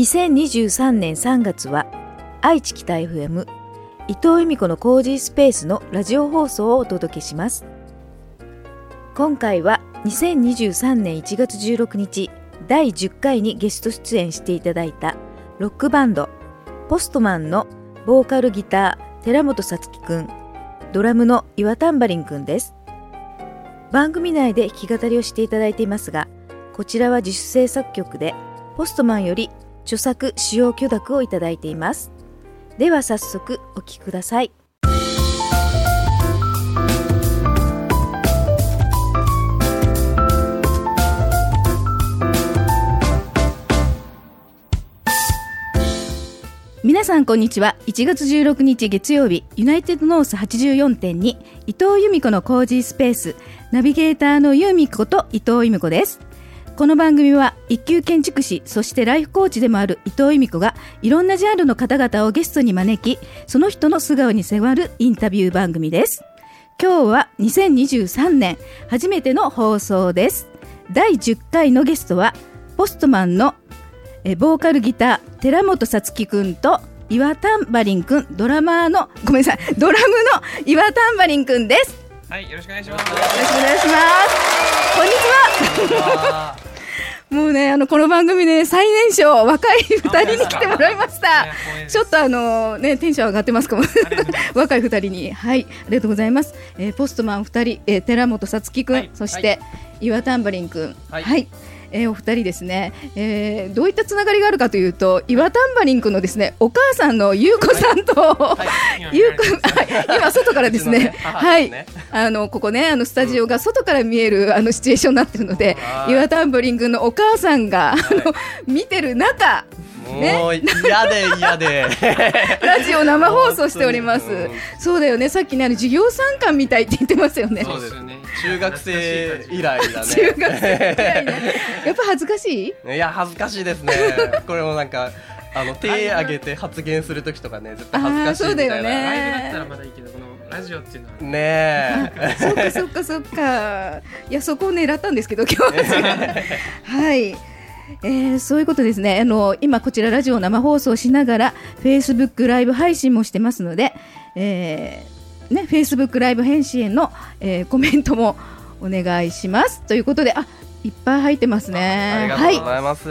2023年3月は愛知北 FM 伊藤由美子のコージースペースのラジオ放送をお届けします。今回は2023年1月16日第10回にゲスト出演していただいたロックバンドポストマンのボーカルギター寺本さつきくんドラムの岩タンバリンくんです。番組内で弾き語りをしていただいていますがこちらは自主制作曲でポストマンより著作使用許諾をいただいています。では早速お聴きください。皆さんこんにちは。1月16日月曜日ユナイテッドノース84.2伊藤由美子のコージースペースナビゲーターの由美子と伊藤由美子です。この番組は一級建築士そしてライフコーチでもある伊藤由美子がいろんなジャンルの方々をゲストに招きその人の素顔に迫るインタビュー番組です。今日は2023年初めての放送です。第10回のゲストはポストマンのえボーカルギター寺本さつきくんと岩タンバリンくんドラマーのごめんなさいドラムの岩タンバリンくんです。はい、よろしくお願いします。よろしくお願いします。こんにちはもうねあのこの番組ね最年少若い二人に来てもらいました。ちょっとあのねテンション上がってますかも。若い二人に。はいありがとうございます、えー、ポストマン二人、えー、寺本さつきくん、はいそして、岩タンバリンくん。はいえーお二人ですね、えーどういったつながりがあるかというと岩タンバリンくんのですねお母さんの優子さんと、はい。今ゆうくん、見られてますはい。今外からですね。ね、母はい。あのここね、あのスタジオが外から見えるあのシチュエーションになってるので、はい。岩タンブリングのお母さんが、あの見てる中、もう嫌で嫌で。ラジオ生放送しておりますうん。そうだよね、さっきね、あの授業参観みたいって言ってますよね。そうですよね。中学生以来だ 中学ね。生くらいねやっぱ恥ずかしい？いや恥ずかしいですね。これもなんかあの手挙げて発言するときとかね絶対恥ずかしいみたいな。あーそうだよねライブだったらまだいいけど、このラジオっていうのは。ねえ。そっかそっかそっか。いやそこを狙ったんですけど今日は。はい。えーそういうことですね。あの今こちらラジオ生放送しながら Facebook ライブ配信もしてますので、えーね、Facebook ライブ返信への、えーコメントもお願いします。ということであいっぱい入ってますあねりがとうはい。ございます。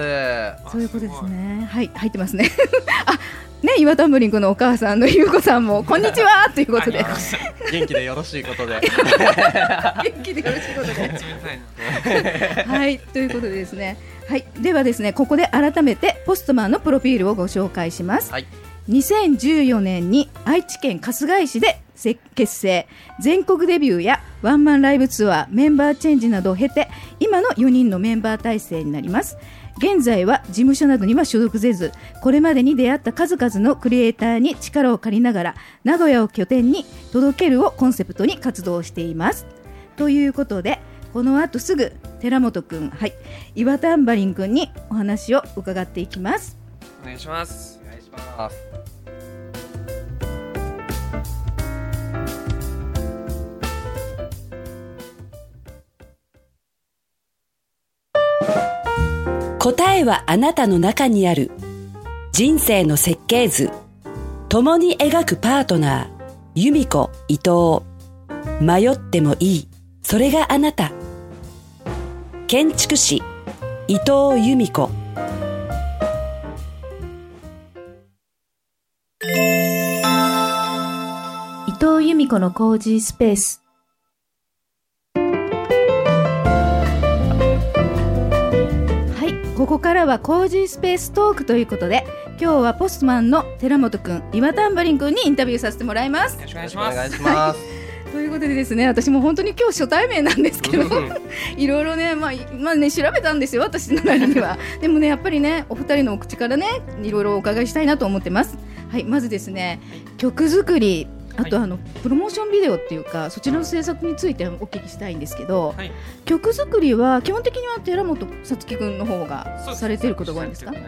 そういうことですね。はい入ってますね。あね岩田ムリンクのお母さんのゆうこさんもこんにちは。ということで。あ元気でよろしいことで。元気でよろしいことで。はい、ということでですね。はい、ではですね、ここで改めてポストマンのプロフィールをご紹介します。はい。2014年に愛知県春日井市でせ結成全国デビューやワンマンライブツアーメンバーチェンジなどを経て今の4人のメンバー体制になります現在は事務所などには所属せずこれまでに出会った数々のクリエイターに力を借りながら名古屋を拠点に届けるをコンセプトに活動していますということでこの後すぐ寺本くん、はい、岩タンバリンくんにお話を伺っていきます。お願いします。お願いします。答えはあなたの中にある。人生の設計図。共に描くパートナー。由美子伊藤。迷ってもいい。それがあなた建築士伊藤由美子。伊藤由美子のコージースペース。はいここからはコージースペーストークということで今日はポストマンの寺本くん岩タンバリンくんにインタビューさせてもらいます。よろしくお願いします。ということでですね私も本当に今日初対面なんですけどうん いろいろね,、まあ、いまあね調べたんですよ私のなりには。でもねやっぱりねお二人のお口からねいろいろお伺いしたいなと思ってます。はいまずですね曲作りあとはい。あの、プロモーションビデオっていうかそちらの制作についてお聞きしたいんですけど、はい。曲作りは基本的には寺本さつきくんの方がされてることが多いんですか？はい。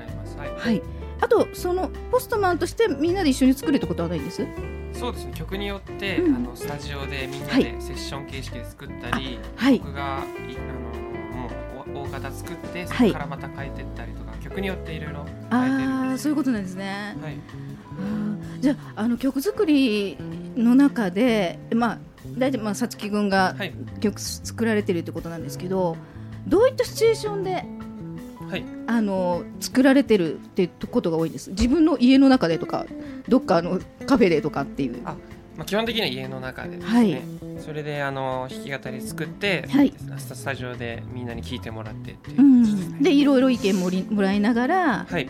はいあとそのポストマンとしてみんなで一緒に作るってことはないんです？そうですね。曲によって、うん。あのスタジオでみんなはい。でセッション形式で作ったり、はい。僕がいあのもう大大型作ってそはい。こからまた変えてったりとか、曲曲によっていろいろああそういうことなんですね。はい。あー。じゃああの曲作りの中でまあ大体まあさつき君がはい。曲作られてるってことなんですけど、どういったシチュエーションではい。あの作られてるってことが多いんです。自分の家の中でとかどっかあのカフェでとかっていう。あまあ、基本的には家の中でですね、はい。それであの弾き語り作って、はい。ススタジオでみんなに聞いてもらってっていう。でいろいろ意見もりもらいながらはい。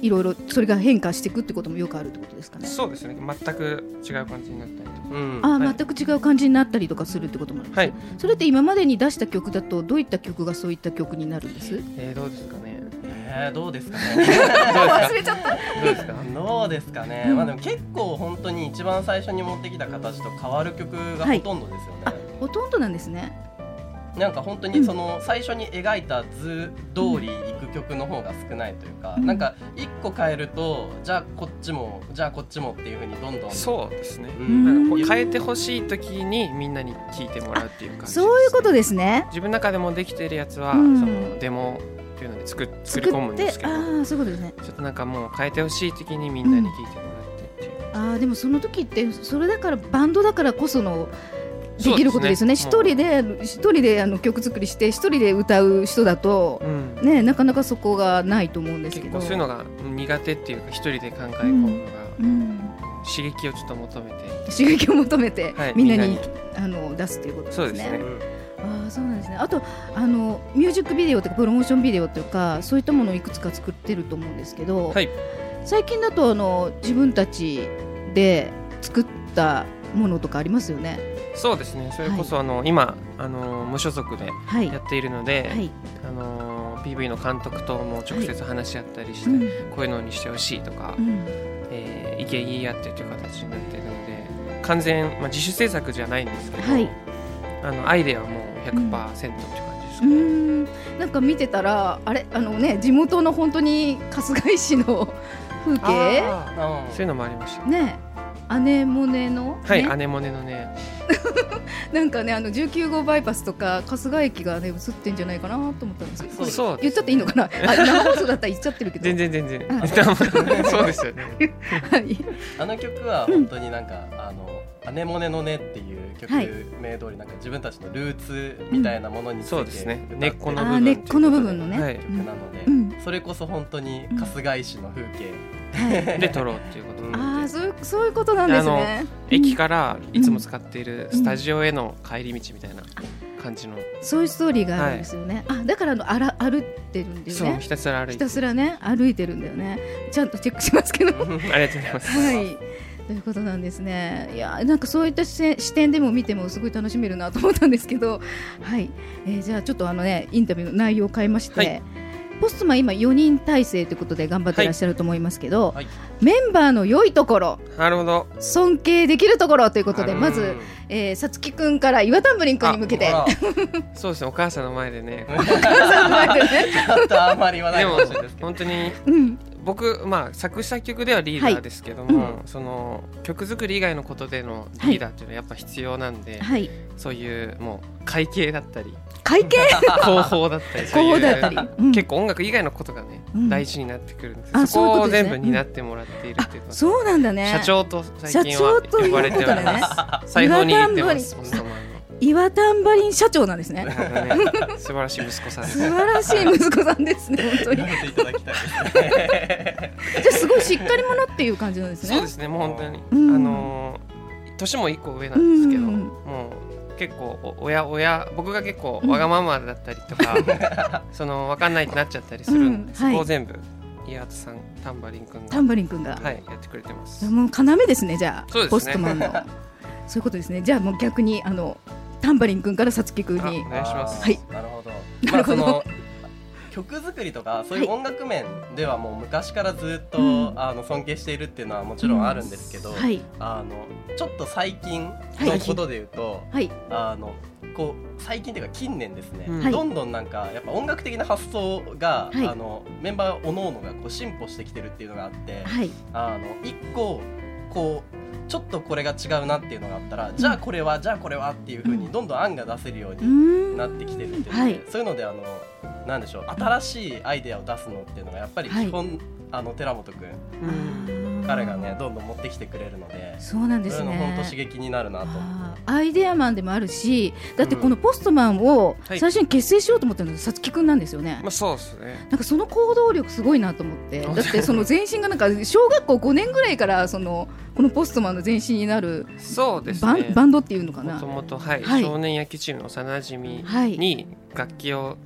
いろいろそれが変化していくってこともよくあるってことですかね。そうですね。全く違う感じになったりあ全く違う感じになったりとかするってこともあるんです、はい。それって今までに出した曲だとどういった曲がそういった曲になるんです？えー、どうですかね。えー、どうですかね。忘れちゃった。どうですか？どうですかね、うん。まあでも結構本当に一番最初に持ってきた形と変わる曲がほとんどですよね、あほとんどなんですねなんか本当にその最初に描いた図通り行く曲の方が少ないというか、うん。なんか一個変えるとじゃあこっちもじゃあこっちもっていう風にどんどんそうですね、うん。なんかこう変えてほしい時にみんなに聞いてもらうっていう感じですそういうことですね。自分の中でもできてるやつは、うん。そのデモっていうので作っ作り込むんですけどあそういうことですね。ちょっとなんかもう変えてほしい時にみんなに聞いてもらってっていう、あーでもその時ってそれだからバンドだからこそのできることですね。一ね人で一人であの曲作りして一人で歌う人だとうん。ねなかなかそこがないと思うんですけど。結構そういうのが苦手っていうか一人で考え込むのが、うん。刺激をちょっと求めて。刺激を求めてはいみんなに,、みんなあの出すということですね。そうですね。ああそうなんですね。あとあのミュージックビデオとかプロモーションビデオというかそういったものをいくつか作ってると思うんですけど、はい。最近だとあの自分たちで作ったものとかありますよね。そうですね。それこそあの、今あの無所属ではい。やっているので、はい。あの PV の監督とも直接話し合ったりして、うん。こういうのにしてほしいとか、うん。えー意見言い合ってという形になっているので完全、まあ、自主制作じゃないんですけど、はい。あのアイデアはもう100%っていう感じですかね、ん。なんか見てたらあれ？あのね地元の本当に春日井市の風景？そういうのもありました。ね姉モネの、はい、ね。姉もねのね。なんかねあの19号バイパスとか春日駅がね映ってんじゃないかなと思ったんですけど。そうそう。言っちゃっていいのかな？あ 生放送だったら言っちゃってるけど。全然全然。あ。そうですよね。はい。あの曲は本当になんか、あの「アネモネのね」っていう曲はい。名通りなんか自分たちのルーツみたいなものについてそうですね。歌って根っこのあ部分。ー根っこの部分のね、はい。曲なので、うん。それこそ本当に春日井市の風景、はいで撮ろうっていうことああそういうそういうことなんですね。駅からいつも使っているスタジオへの帰り道みたいな感じの、そういうストーリーがあるんですよね、あだからあのあら歩ってるんだよね。そうひたすら歩いてひたすらね歩いてるんだよね。ちゃんとチェックしますけど。ありがとうございます、はい。ということなんですね。いやなんかそういった視点視点でも見てもすごい楽しめるなと思ったんですけど、はい。えーじゃあちょっとあのねインタビューの内容を変えまして、はいポストマン今4人体制ということで頑張ってらっしゃると思いますけど、はいメンバーの良いところ、なるほど。尊敬できるところということでまず、えー、さつきくんから岩田んぶりんくんに向けて、そうですねお母さんの前でね。お母さんの前でね、ちょっとあんまり言わないかでも本当にうん、僕まあ作詞作曲ではリーダーですけども、はい。その曲作り以外のことでのリーダーっていうのはやっぱ必要なんで、はい。そういうもう会計だったり会計？広報だったりそういう広報だったり。うん。結構音楽以外のことがね、うん。大事になってくるんですあそこを全部担ってもらっているっていうそうなんだね。社長と最近は社長という呼ばれておりねます。裁縫に行ってます。岩本当ま岩田んばりん社長なんですね。素晴らしい息子さんです。素晴らしい息子さんですね本当にじゃあすごいしっかり者っていう感じなんですねそうですね。もう本当に、うんあのー年も一個上なんですけど、うんもう結構お親親僕が結構わがままだったりとか、そのわかんないってなっちゃったりするんで、うんはいそこを全部岩田さん、タンバリン君がタンバリン君が、はいやってくれてます。もう要ですねじゃあ、そうですね。ポストマンの。そういうことですね。じゃあもう逆にあのタンバリン君からさつき君に。あお願いします。はい。なるほど。なるほど。まあその曲作りとかそういう音楽面ではもう昔からずっと、うん。あの尊敬しているっていうのはもちろんあるんですけど、はい。あのちょっと最近はい。のことで言うと、はい。あのこう最近というか近年ですね、うん。はい。どんどんなんかやっぱ音楽的な発想が、はい。あのメンバーおのおのがこう進歩してきてるっていうのがあって、はい。あの一個こうちょっとこれが違うなっていうのがあったら、じゃあこれはじゃあこれはっていう風にどんどん案が出せるようにんなってきてるっていうので、はい。そういうのであのなんでしょう新しいアイデアを出すのっていうのがやっぱり基本、あの寺本君うん彼がねどんどん持ってきてくれるのでそうなんですね。本当刺激になるなとアイデアマンでもあるしだってこのポストマンをはい。最初に結成しようと思ったのがさつきくんなんですよね、まあそうですね。なんかその行動力すごいなと思って。だってその前身がなんか小学校5年ぐらいからそのこのポストマンの前身になるそうですバン,、ねバンドっていうのかな。もともとはい、はい。少年野球チームの幼馴染はい。に楽器を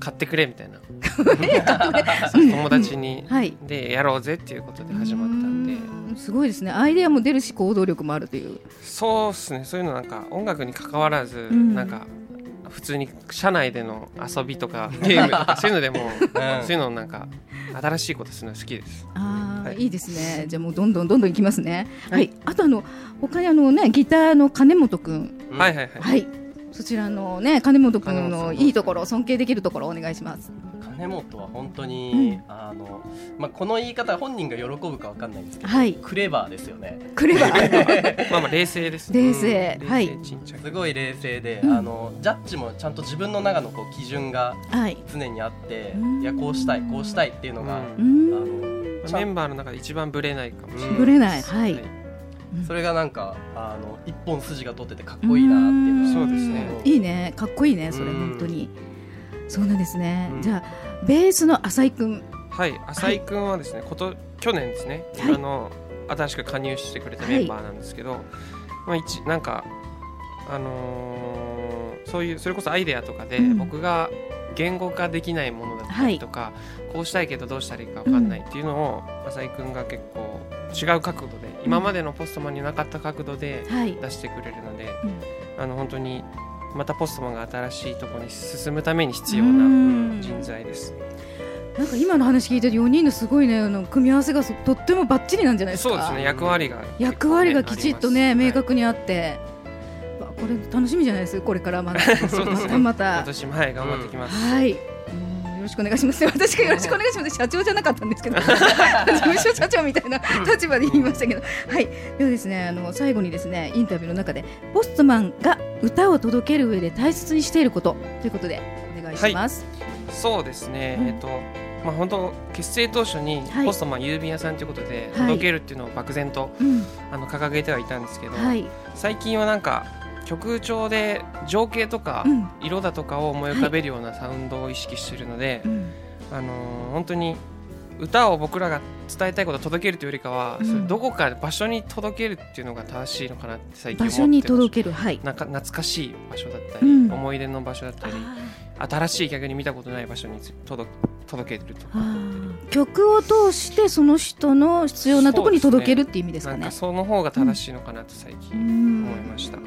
買ってくれみたいな。友達に。はい。でやろうぜっていうことで始まったんで。すごいですね。アイデアも出るし行動力もあるという。そうですね。そういうのなんか音楽に関わらず、ん。なんか普通に社内での遊びとかゲームとかそういうのでも、そういうのなんか新しいことするの好きです。あー、はい。い、いですね。じゃあもうどんどんどんどんいきますね。はい、あとあの他にあのねギターの金本くんうん。はいはいはい、はいそちらのね金本くんの。いいところ尊敬できるところお願いします。金本は本当に、あのまあ、この言い方本人が喜ぶかわかんないんですけど、はい。クレバーですよね。クレバー。まあまあ冷静ですね。冷静。冷はい。すごい冷静で、うん。あのジャッジもちゃんと自分の中のこう基準がはい。常にあってうん。いやこうしたいこうしたいっていうのが、あのメンバーの中で一番ブレないかもしれない、ぶれない。はい、それがなんかあの一本筋が取っててかっこいいなっていうのがそうですね。いいね。かっこいいねそれうん。本当に。そうなんですね、うん。じゃあベースの浅井くんはい浅井君はですね、こと去年ですね、はい。あの新しく加入してくれたメンバーなんですけど、まあ一なんかあのーそういうそれこそアイデアとかで、うん。僕が言語化できないものだったりとか、こうしたいけどどうしたらいいかわかんないっていうのを、浅井君が結構違う角度で今までのポストマンになかった角度ではい。出してくれるので、うん。あの本当にまたポストマンが新しいところに進むために必要うなん。人材です。なんか今の話聞いてる4人のすごいねあの組み合わせがそとってもバッチリなんじゃないですか。そうですね。役割が、役割がきちっとね明確にあって、わこれ楽しみじゃないです？これからまだ。またまた。今年もはい頑張ってきます。はいうん。よろしくお願いします。私がよろしくお願いします。社長じゃなかったんですけど。事務所社長みたいな立場で言いましたけど。はい。ではですねあの最後にですねインタビューの中でポストマンが歌を届ける上で大切にしていることということでお願いします、そうですね、うん。えっとまあ本当結成当初にはい。ポストマン郵便屋さんということではい。届けるっていうのを漠然と、うん。あの掲げてはいたんですけど、はい。最近はなんか曲調で情景とかうん。色だとかを思い浮かべるようなサウンドを意識しているので、うん。あのー本当に歌を僕らが伝えたいことを届けるというよりかは、うん。どこか場所に届けるっていうのが正しいのかなって最近思って場所に届ける。はい。なんか懐かしい場所だったり、うん。思い出の場所だったり新しい逆に見たことない場所に届届けるとか。曲を通してその人の必要なところに届けるっていう意味ですかね。なんか。その方が正しいのかなと最う近ん。思いました、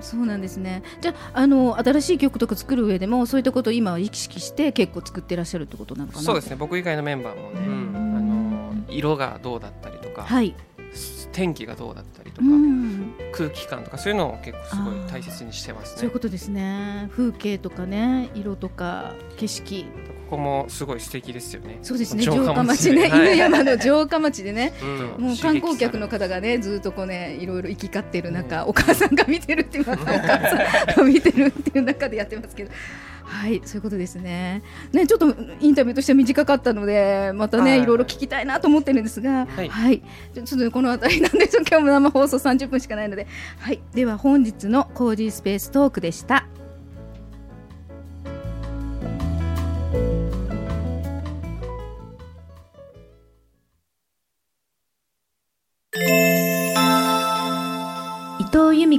そうなんですね。じゃああの新しい曲とか作る上でもそういったことを今は意識して結構作ってらっしゃるってことなのかな？そうですね僕以外のメンバーもね、うんあの色がどうだったりとか、はい。天気がどうだったりとうか、ん。空気感とかそういうのを結構すごい大切にしてますねそういうことですね。風景とかね、色とか景色。ここもすごい素敵ですよね。そうですね。城下町ね、はい。犬山の城下町でね。うん。もう観光客の方がねずっとこうねいろいろ行き交ってる中、お母さんが見てるっていうお母さんが見てるっていう中でやってますけど。はいそういうことですね。ねちょっとインタビューとしては短かったのでまたね、はい。い、ろいろ聞きたいなと思ってるんですがはい。はい、ちょっとこの辺りなんです今日も生放送30分しかないので。はい。では本日のコージースペーストークでした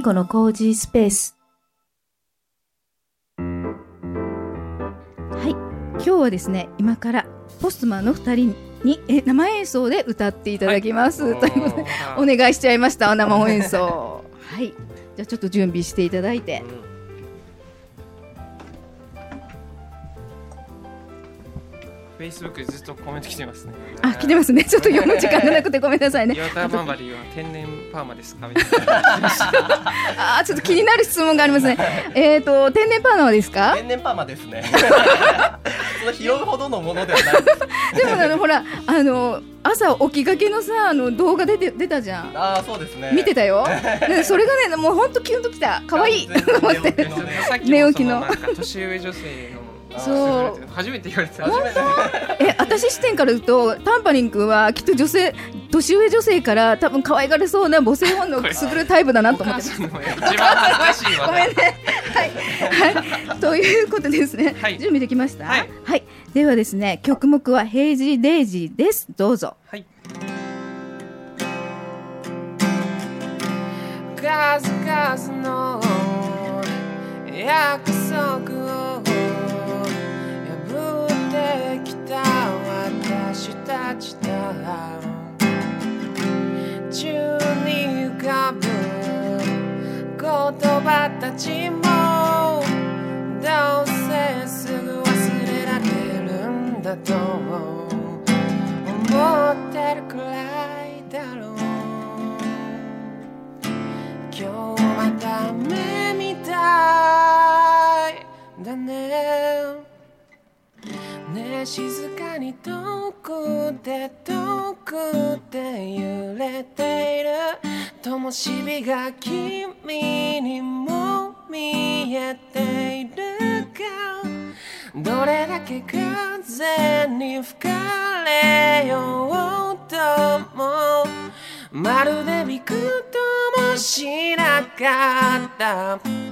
藤由美子のコージースペース。はい。今日はですね今からポストマンの2人にえ生演奏で歌っていただきます、ということでお願いしちゃいました生演奏。はい。じゃあちょっと準備していただいてフェイスブックでずっとコメント来てますね。あ来てますね。ちょっと読む時間がなくてごめんなさいね。岩田マンバリーは天然パーマですか？みたいなあーちょっと気になる質問がありますね。えっと天然パーマですか？天然パーマですね。その拾うほどのものではないでもあのほらあの朝起きがけのさあの動画出て出たじゃん。ああそうですね。見てたよ、ね、それがねもう本当キュンときた。可愛い。寝起きの年上女性のそう。初めて言われた。初めてえ私視点から言うとタンパリン君はきっと女性年上女性から多分可愛がれそうな母性本能をくすぐるタイプだなおと思って母さんの一番恥ずかしいわ。ごめんね。はい、はい、ということでですね、はい。準備できました？はい。ではですね、曲目は平時デイジーです。どうぞ。はい。数々の約束た。私たちだ。宙に浮かぶ言葉たちもどうせすぐ忘れられるんだと思ってるくらいだろう。今日また目みたいだね。ねえ静かに遠くで遠くで揺れている。灯火が君にも見えているか。どれだけ風に吹かれようとも。まるでびくともしなかった。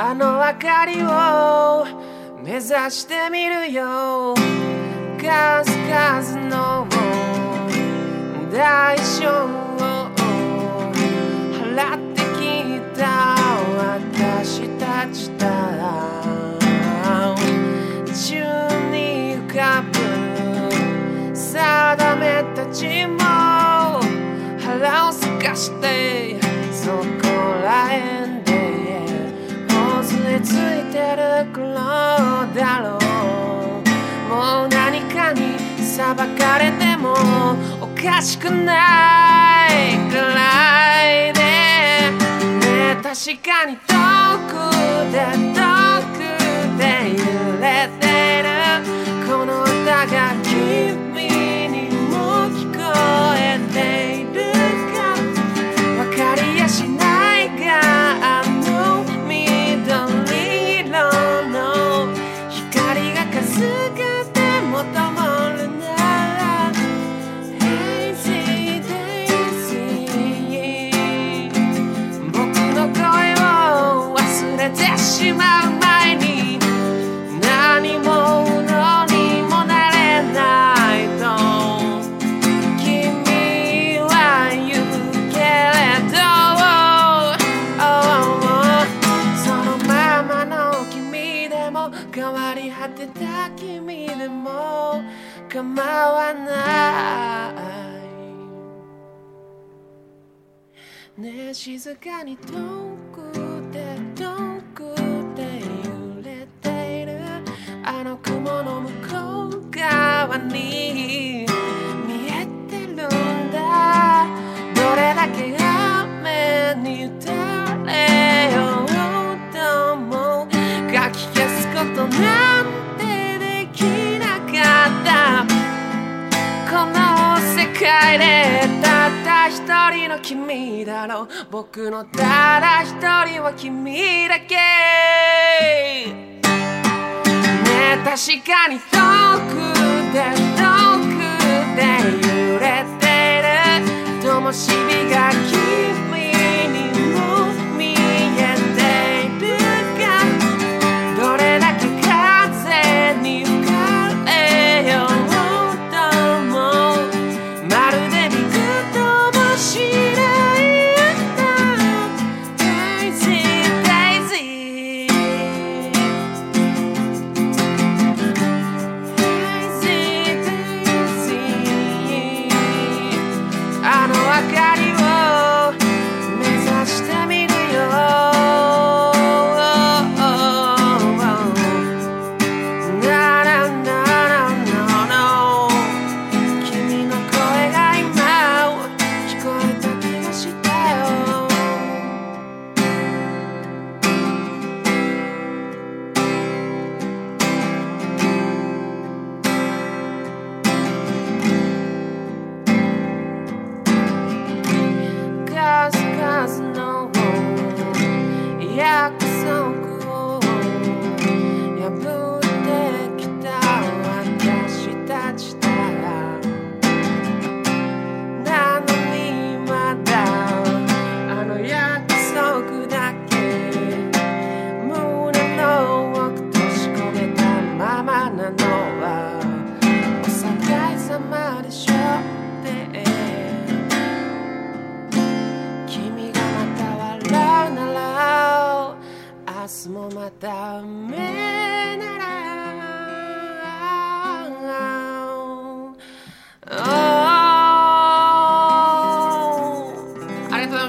あの明かりを目指してみるよ。数々の代償を払ってきた私たちだ。宙に浮かぶ定めたちも腹をすかしてついてる頃だろうもう何かに裁かれてもおかしくないくらいでね確かに遠くで遠くで揺れてる。この歌が君にも聞こえて。いるしまう前に何ものにもなれないと君は言うけれどそのままの君でも変わり果てた君でも構わないねえ静かに遠くに見えてるんだ。どれだけ雨に打たれよ。うとも。書き消すことなんてできなかった。この世界でたった一人の君だろ。う僕のただ一人は君だけ。ね確かに遠くで遠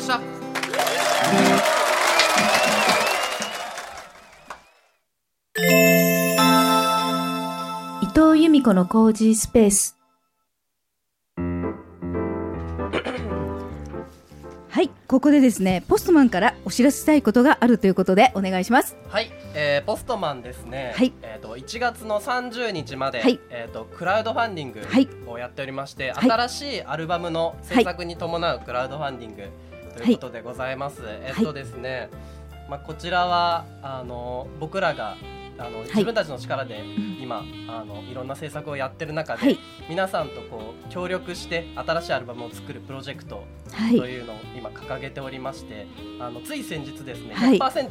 した。伊藤由美子のコージースペース。はいここでですねポストマンからお知らせしたいことがあるということでお願いします。はい、えー、ポストマンですね。はい。えっ、と1月の30日まで、はい。えっ、とクラウドファンディングはい。をやっておりまして、はい。新しいアルバムの制作に伴うクラウドファンディングということでございます。えっ、とですね、まあこちらはあの僕らがあの、自分たちの力で今あのいろんな制作をやってる中で、はい。皆さんとこう協力して新しいアルバムを作るプロジェクトはい。というのを今掲げておりまして、あのつい先日ですね、はい。100%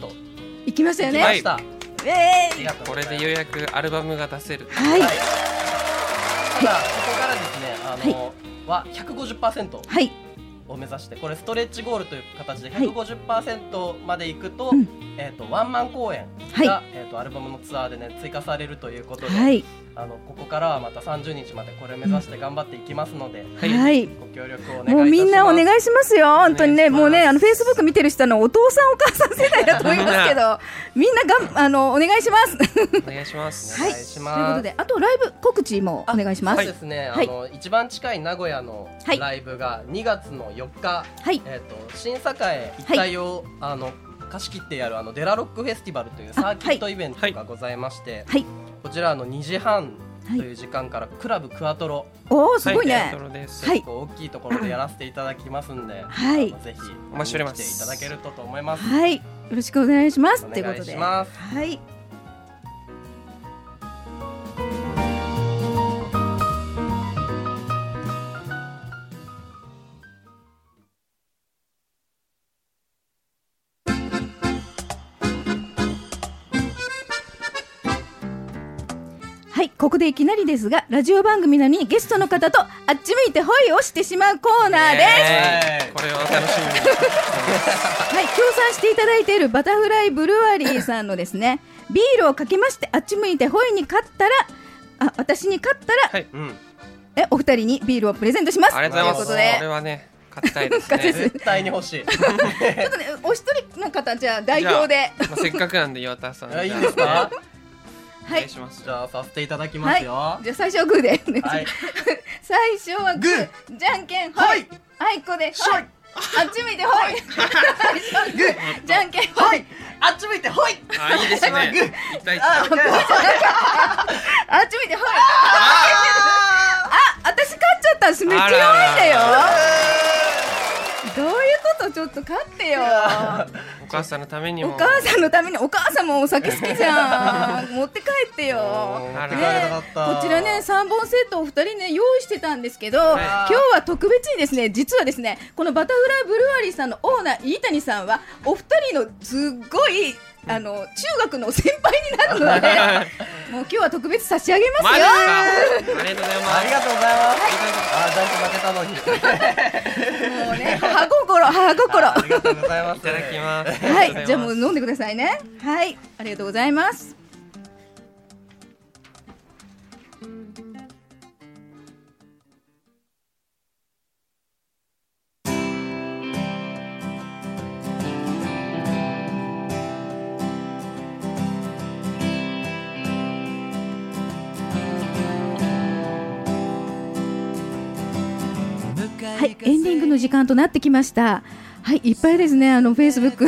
行きましたよね、来ました。えありがとうこれでようやくアルバムが出せる。はい。はい。ただここからですねあの、は150%はいを目指してこれストレッチゴールという形ではい。150%までいくと,、うん。えー、とワンマン公演はい。が、えー、とアルバムのツアーでね追加されるということで、はいあのここからはまた30日までこれ目指して頑張っていきますので、はい。はい。ご協力をお願いいたします。もうみんなお願いしますよ、本当にね、もうね、あのフェイスブック見てる人のお父さん、お母さん世代だと思いますけど、みんながんあのお願いします。お願いします。はい、お願いしというますことで、あとライブ告知もお願いします。そうですね、はい。あの一番近い名古屋のはい。ライブが2月の4日、はい、えっ、と新栄一帯を、あの貸し切ってやるあのデラロックフェスティバルというサーキットイベントがございまして、はい、こちらあの2時半という時間からクラブクアトロ、おお、すごいねはいト。ロです。はい結構大きいところでやらせていただきますんで、はいぜひお待ちしておりますいただけるとと思います。はい、よろしくお願いします。おということで、願いします。はい。はい、ですが、ラジオ番組なのにゲストの方とあっち向いてホイをしてしまうコーナーです。はいこれを楽しみに。はい、協賛していただいているバタフライブルワリーさんのですね、ビールをかけまして、あっち向いてホイに勝ったら、あ、私に勝ったら、はい。うん、え、お二人にビールをプレゼントします。ありがとうございます。これはね、勝ちたいですね。絶対に欲しい。ちょっとね、お一人の方、じゃあ代表で。まあせっかくなんで岩田さん。あいいんですか？お願いします。じゃあさせていただきまはい、すよ。じゃあ最初はグーで。はい。最初はグー、じゃんけん、ほい、あいこで、ほい、あっち向いて、ほい、グー、じゃんけん、ほい、あっち向いてほい。あ、いいですね。一対一だ。あっち向いて、ほい。あ、私勝っちゃったんです。めっちゃ弱いんだよ。と、ちょっと勝ってよ。お母さんのためにも。お母さんのために、お母さんもお酒好きじゃん。持って帰ってよ。持って帰りたかった。こちらね3本セットをお二人ね用意してたんですけど、い今日は特別にですね実はですねこのバタフライブルワリーさんのオーナー飯谷さんはお二人のすっごいあの中学の先輩になるので もう今日は特別差し上げますよ。ありがとうございます。ありがとうございます。あ、ジャンプ負けたのに。もうね母心母心ありがとうございます。いただきます。はいじゃあもうう。飲んでくださいねはいありがとうございます時間となってきました。はい、いっぱいですね。あのフェイスブック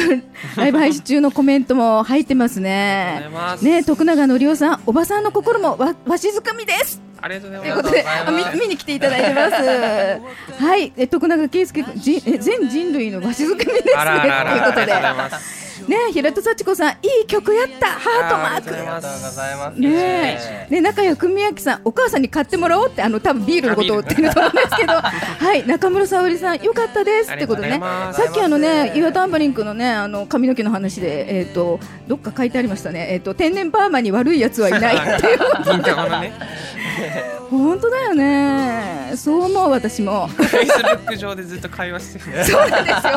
ライブ配信中のコメントも入ってますねね、徳永のりおさん、おばさんの心もわわしづかみです。ありがとうごといざいうます。ことで、あみ見に来ていただいてます。はい、え徳永圭介君、じえ全人類のわしづかみですね。あらあらあら。ということでね、平田幸子さん、いい曲やった、ハートマーク。ありがとうありがとうございます。ねえ、ね、中谷文明さん、お母さんに買ってもらおうって、あの、多分ビールのことを言ってると思うんですけど。はい、中村沙織さん、よかったですってことでねさっきあのね、岩田アンバリンクのね、あの髪の毛の話で、えっ、と、どっか書いてありましたね。えっ、と、天然パーマに悪い奴はいないっていう。銀玉のね。本当だよね。そう思う、私も。フェイスブック上でずっと会話してる。そうなんですよ。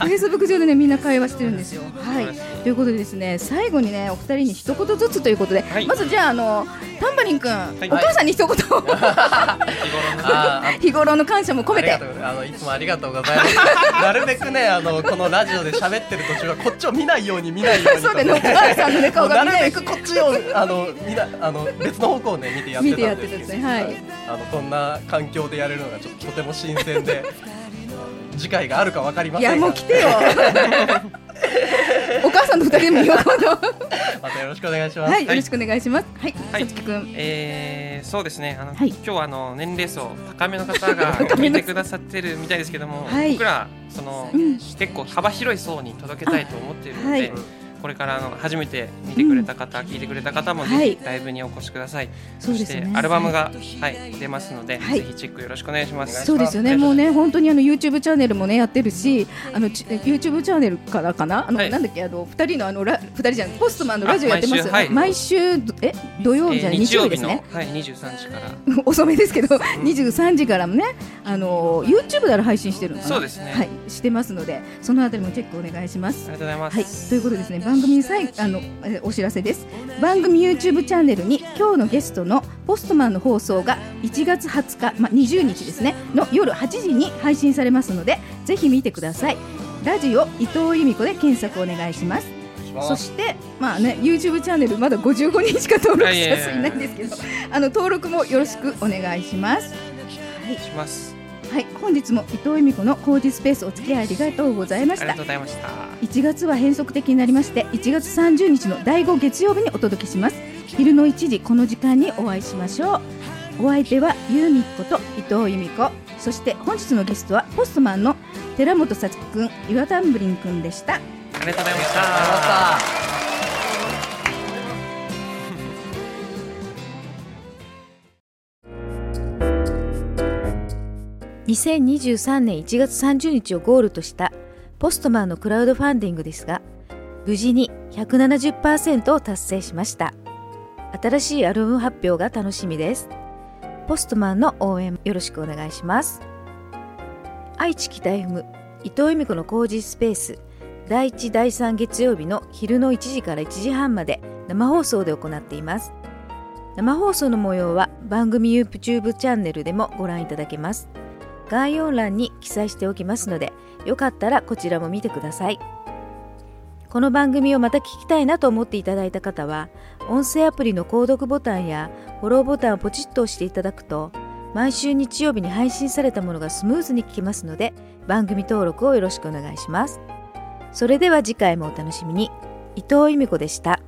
フェイスブック上でね、みんな会話してるんですよ。はい。ということでですね最後にねお二人に一言ずつということで、はいまずじゃああのタンバリン君、いお母さんに一言、日頃のねあー日頃の感謝も込めてありがとうあのいつもありがとうございます。なるべくねあのこのラジオで喋ってる途中はこっちを見ないように見ないようにとそうだねお母さんのね顔が見ないもうなるべくこっちをあの見なあの別の方向をね見てやってたんですけど見はい。あのこんな環境でやれるのがちょっととても新鮮で。次回があるかわかりまいせんが。やもう来てよ。お母さんと二人でも言おうかなまたよろしくお願いします。はい、よろしくお願いします。はいはい。さつきくん。えー、そうですね。あの、はい。今日はあの年齢層高めの方が 聞いてくださってるみたいですけども、はい。僕らその、うん。結構幅広い層に届けたいと思っているので、はいこれからあの初めて見てくれた方、聞いてくれた方もぜはい。ひライブにお越しください、そうですね。してアルバムが、はい、出ますので、はい。ぜひチェックよろしくお願いします。そうですよね、もうね、本当にあの YouTube チャンネルもね、やってるし、あのち YouTube チャンネルからかな、あの、はい。なんだっけ、あの二人のあのラ、二人じゃん、ポストマンのラジオやってますよね。あ毎毎週,、え、土曜日じゃない、えー日曜日ですね。の、はい、23時から。遅めですけど、23時からもね、あの YouTube で配信してる。そうですね。はい、してますので、そのあたりもチェックお願いします。あ。りがとうございます。はい、ということですね番組さいあのえお知らせです。番組 YouTube チャンネルに今日のゲストのポストマンの放送が1月20日、まあ、20日ですね。の夜8時に配信されますのでぜひ見てください。ラジオ伊藤由美子で検索お願いします。そしてまあね YouTube チャンネルまだ55人しか登録者数いないんですけどあの登録もよろしくお願いします。はいします。はい、本日も伊藤由美子の工事スペースお付き合いありがとうございましたありがとうございました。1月は変則的になりまして1月30日の第5月曜日にお届けします昼の1時この時間にお会いしましょうお相手はゆうみっこと伊藤由美子そして本日のゲストはポストマンの寺本さつきくん岩田んぶりんくんでしたありがとうございま。した。2023年1月30日をゴールとしたポストマンのクラウドファンディングですが無事に170%を達成しました。新しいアルバム発表が楽しみです。ポストマンの応援よろしくお願いします。愛知北 FM 伊藤由美子の工事スペース第1第3月曜日の昼の1時から1時半まで生放送で行っています。生放送の模様は番組 YouTube チャンネルでもご覧いただけます。概要欄に記載しておきますのでよかったらこちらも見てください。この番組をまた聞きたいなと思っていただいた方は音声アプリの購読ボタンやフォローボタンをポチッと押していただくと毎週日曜日に配信されたものがスムーズに聞けますので番組登録をよろしくお願いします。それでは次回もお楽しみに。伊藤由美子でした。